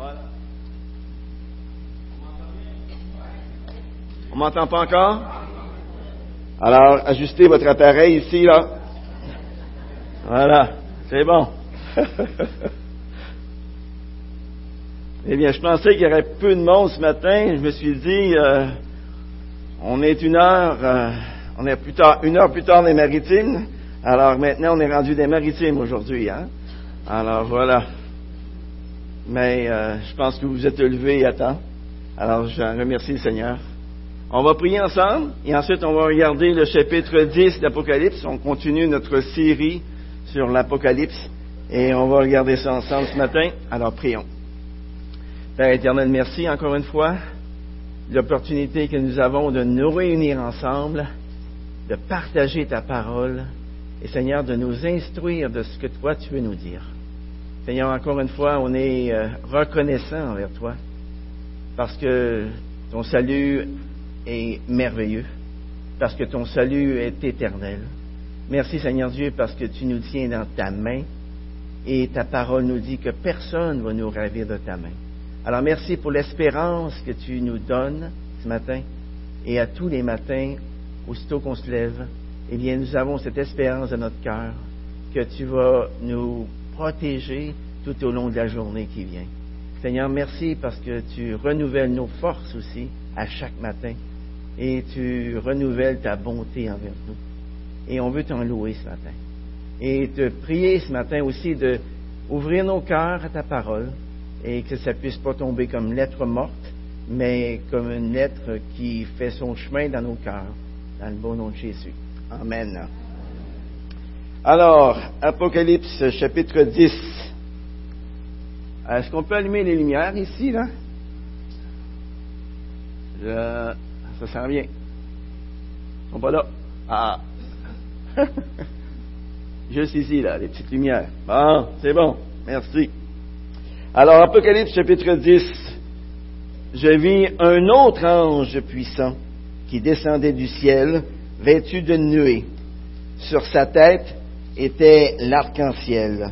Voilà. On m'entend pas encore? Alors, ajustez votre appareil ici, là. Voilà, c'est bon. eh bien, je pensais qu'il y aurait peu de monde ce matin. Je me suis dit, euh, on est une heure, euh, on est plus tard, une heure plus tard des maritimes. Alors maintenant, on est rendu des maritimes aujourd'hui, hein. Alors voilà. Mais euh, je pense que vous vous êtes levés à temps. Alors je remercie le Seigneur. On va prier ensemble et ensuite on va regarder le chapitre 10 d'Apocalypse. On continue notre série sur l'Apocalypse et on va regarder ça ensemble ce matin. Alors prions. Père éternel, merci encore une fois l'opportunité que nous avons de nous réunir ensemble, de partager ta parole et Seigneur de nous instruire de ce que toi tu veux nous dire. Seigneur, encore une fois, on est euh, reconnaissant envers toi parce que ton salut est merveilleux, parce que ton salut est éternel. Merci Seigneur Dieu parce que tu nous tiens dans ta main et ta parole nous dit que personne ne va nous ravir de ta main. Alors merci pour l'espérance que tu nous donnes ce matin et à tous les matins, aussitôt qu'on se lève, eh bien nous avons cette espérance dans notre cœur que tu vas nous protéger tout au long de la journée qui vient. Seigneur, merci parce que tu renouvelles nos forces aussi à chaque matin et tu renouvelles ta bonté envers nous. Et on veut t'en louer ce matin. Et te prier ce matin aussi de ouvrir nos cœurs à ta parole et que ça puisse pas tomber comme lettre morte, mais comme une lettre qui fait son chemin dans nos cœurs, dans le bon nom de Jésus. Amen. Alors, Apocalypse chapitre 10. Est-ce qu'on peut allumer les lumières ici, là? ça sent bien. Ils pas là. Ah. Juste ici, là, les petites lumières. Bon, c'est bon. Merci. Alors, Apocalypse chapitre 10. Je vis un autre ange puissant qui descendait du ciel, vêtu de nuée. Sur sa tête était l'arc-en-ciel.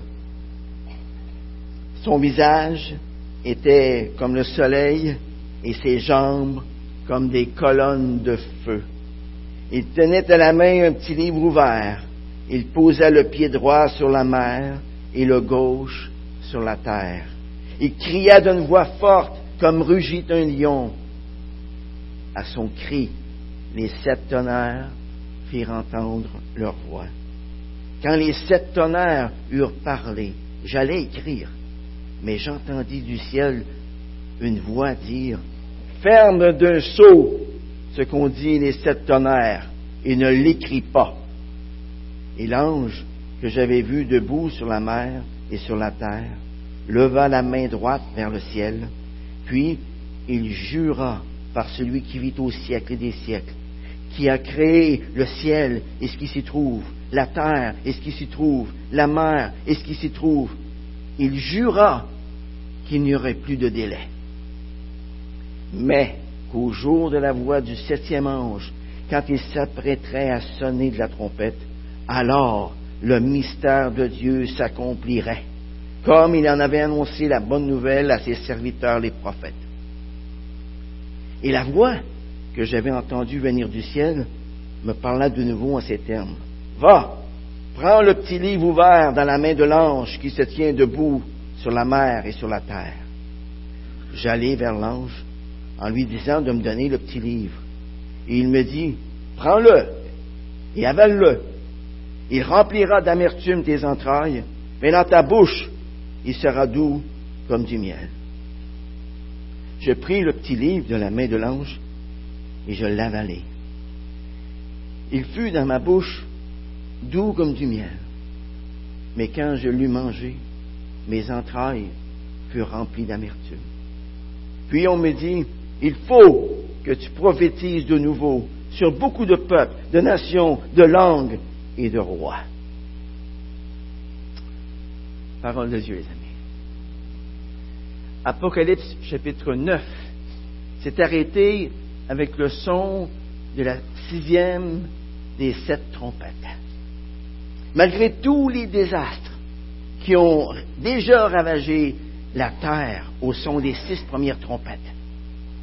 Son visage était comme le soleil et ses jambes comme des colonnes de feu. Il tenait à la main un petit livre ouvert. Il posa le pied droit sur la mer et le gauche sur la terre. Il cria d'une voix forte comme rugit un lion. À son cri, les sept tonnerres firent entendre leur voix. Quand les sept tonnerres eurent parlé, j'allais écrire, mais j'entendis du ciel une voix dire, Ferme d'un sceau ce qu'ont dit les sept tonnerres et ne l'écris pas. Et l'ange que j'avais vu debout sur la mer et sur la terre leva la main droite vers le ciel, puis il jura par celui qui vit au siècle des siècles, qui a créé le ciel et ce qui s'y trouve, la terre et ce qui s'y trouve, la mer et ce qui s'y trouve. Il jura qu'il n'y aurait plus de délai. Mais qu'au jour de la voix du septième ange, quand il s'apprêterait à sonner de la trompette, alors le mystère de Dieu s'accomplirait, comme il en avait annoncé la bonne nouvelle à ses serviteurs les prophètes. Et la voix que j'avais entendue venir du ciel me parla de nouveau en ces termes. Va, prends le petit livre ouvert dans la main de l'ange qui se tient debout sur la mer et sur la terre. J'allai vers l'ange en lui disant de me donner le petit livre. Et il me dit, prends-le et avale-le. Il remplira d'amertume tes entrailles, mais dans ta bouche, il sera doux comme du miel. Je pris le petit livre de la main de l'ange et je l'avalai. Il fut dans ma bouche doux comme du miel. Mais quand je l'eus mangé, mes entrailles furent remplies d'amertume. Puis on me dit, il faut que tu prophétises de nouveau sur beaucoup de peuples, de nations, de langues et de rois. Parole de Dieu, les amis. Apocalypse chapitre 9 s'est arrêté avec le son de la sixième des sept trompettes. Malgré tous les désastres qui ont déjà ravagé la terre au son des six premières trompettes.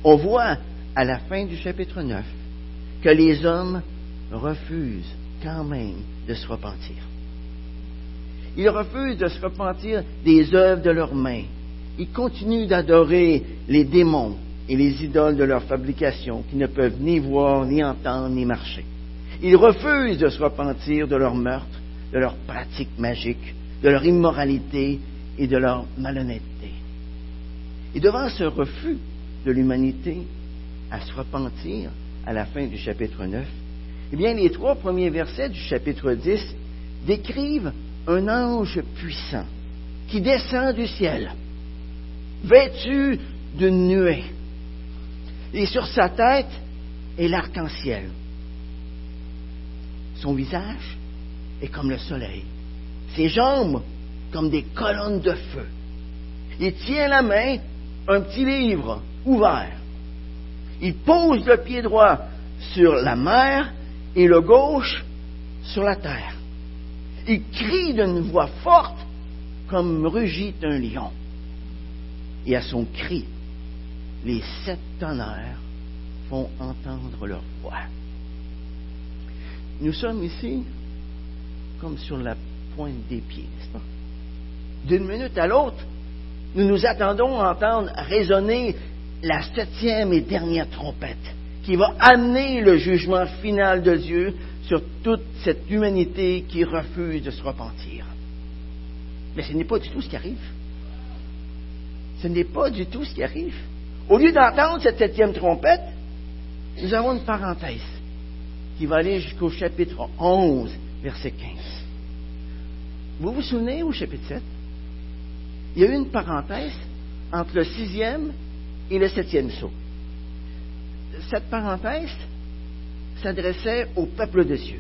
On voit à la fin du chapitre 9 que les hommes refusent quand même de se repentir. Ils refusent de se repentir des œuvres de leurs mains. Ils continuent d'adorer les démons et les idoles de leur fabrication qui ne peuvent ni voir, ni entendre, ni marcher. Ils refusent de se repentir de leur meurtre, de leurs pratiques magiques, de leur immoralité et de leur malhonnêteté. Et devant ce refus de l'humanité à se repentir à la fin du chapitre 9, eh bien, les trois premiers versets du chapitre 10 décrivent un ange puissant qui descend du ciel, vêtu d'une nuée. Et sur sa tête est l'arc-en-ciel. Son visage est comme le soleil. Ses jambes comme des colonnes de feu. Il tient la main un petit livre ouvert. Il pose le pied droit sur la mer et le gauche sur la terre. Il crie d'une voix forte comme rugit un lion. Et à son cri, les sept tonnerres font entendre leur voix. Nous sommes ici comme sur la pointe des pieds, n'est-ce pas? D'une minute à l'autre, nous nous attendons à entendre résonner la septième et dernière trompette qui va amener le jugement final de Dieu sur toute cette humanité qui refuse de se repentir. Mais ce n'est pas du tout ce qui arrive. Ce n'est pas du tout ce qui arrive. Au lieu d'entendre cette septième trompette, nous avons une parenthèse qui va aller jusqu'au chapitre 11, verset 15. Vous vous souvenez au chapitre 7? Il y a eu une parenthèse entre le sixième et le septième saut. Cette parenthèse s'adressait au peuple de Dieu.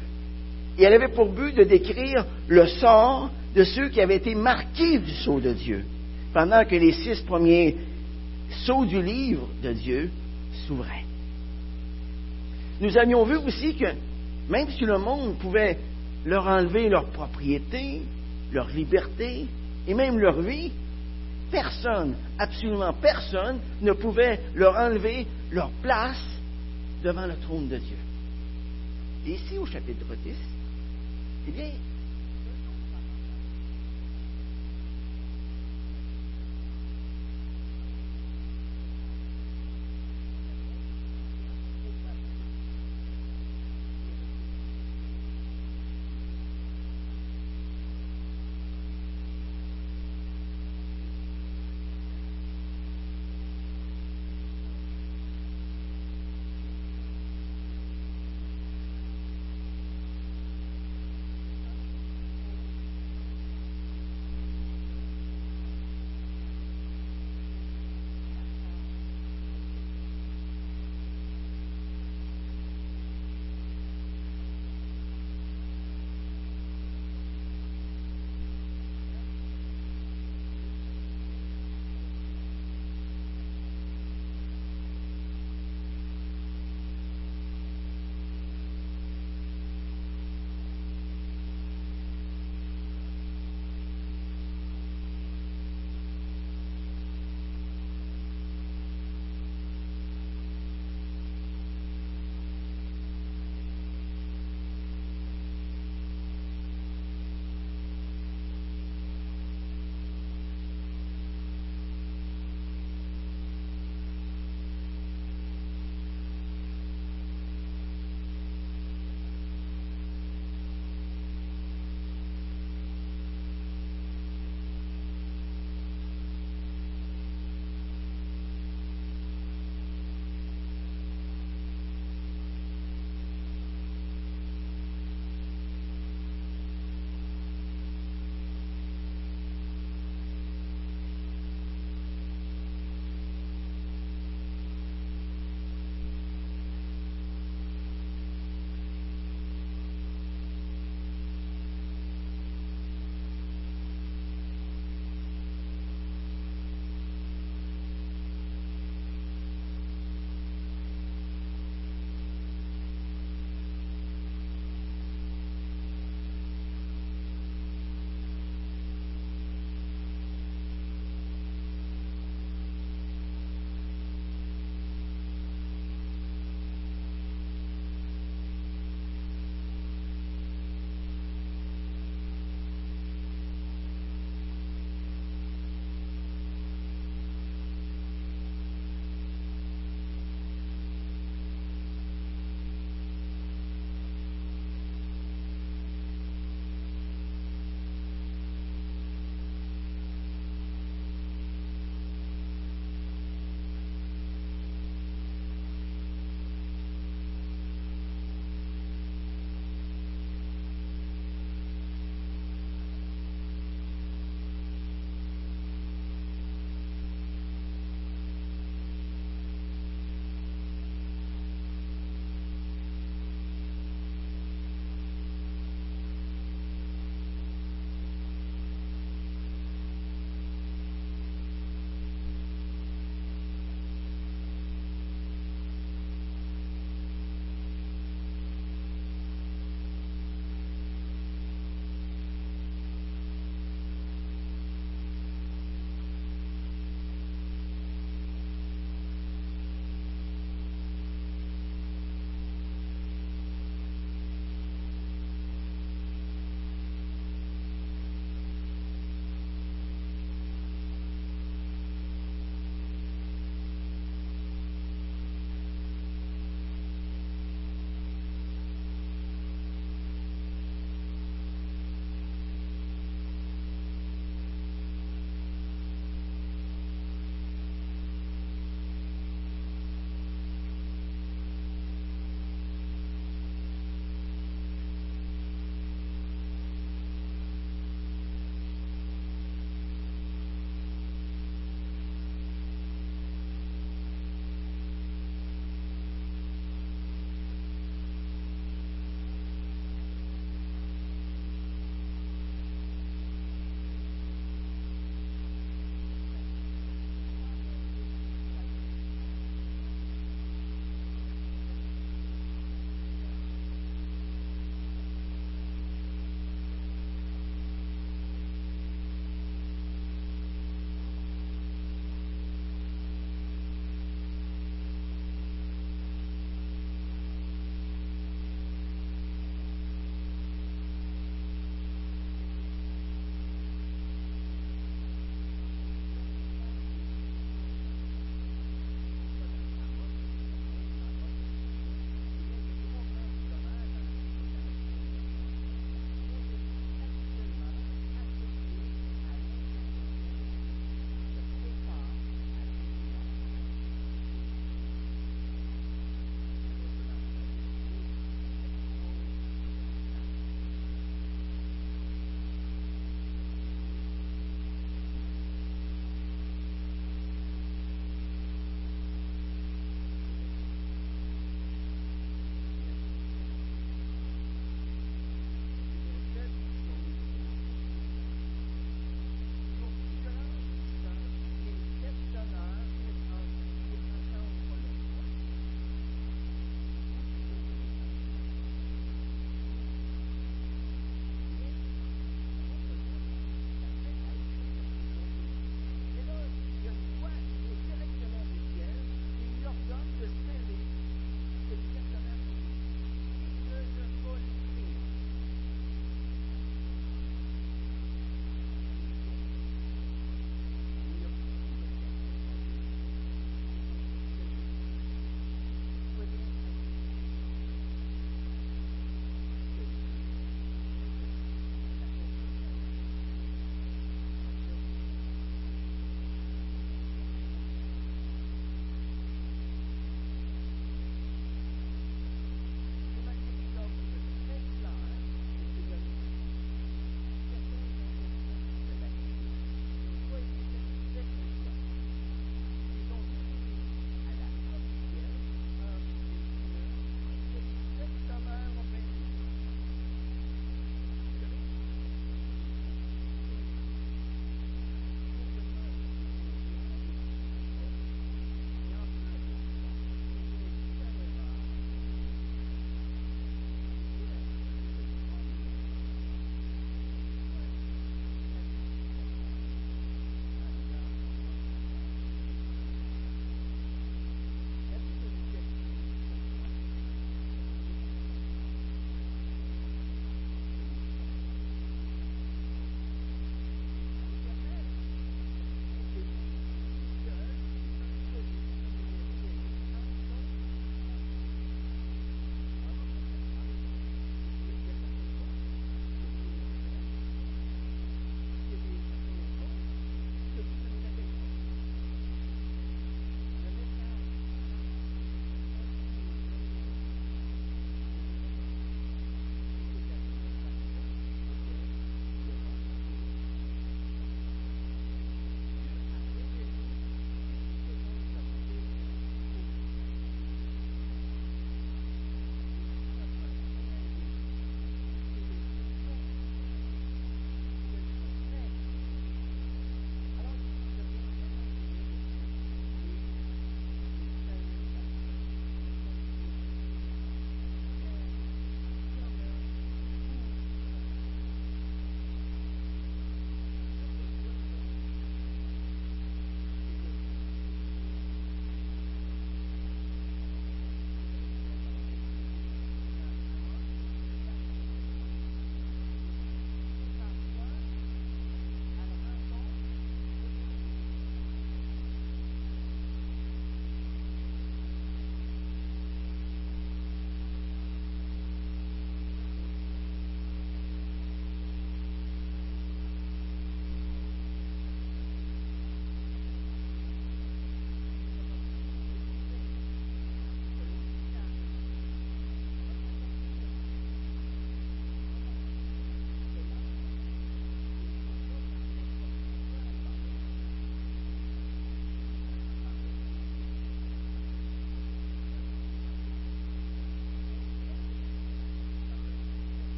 Et elle avait pour but de décrire le sort de ceux qui avaient été marqués du sceau de Dieu, pendant que les six premiers sceaux du livre de Dieu s'ouvraient. Nous avions vu aussi que même si le monde pouvait leur enlever leur propriété, leur liberté et même leur vie, personne, absolument personne, ne pouvait leur enlever leur place devant le trône de Dieu. Et ici, au chapitre 10, eh bien,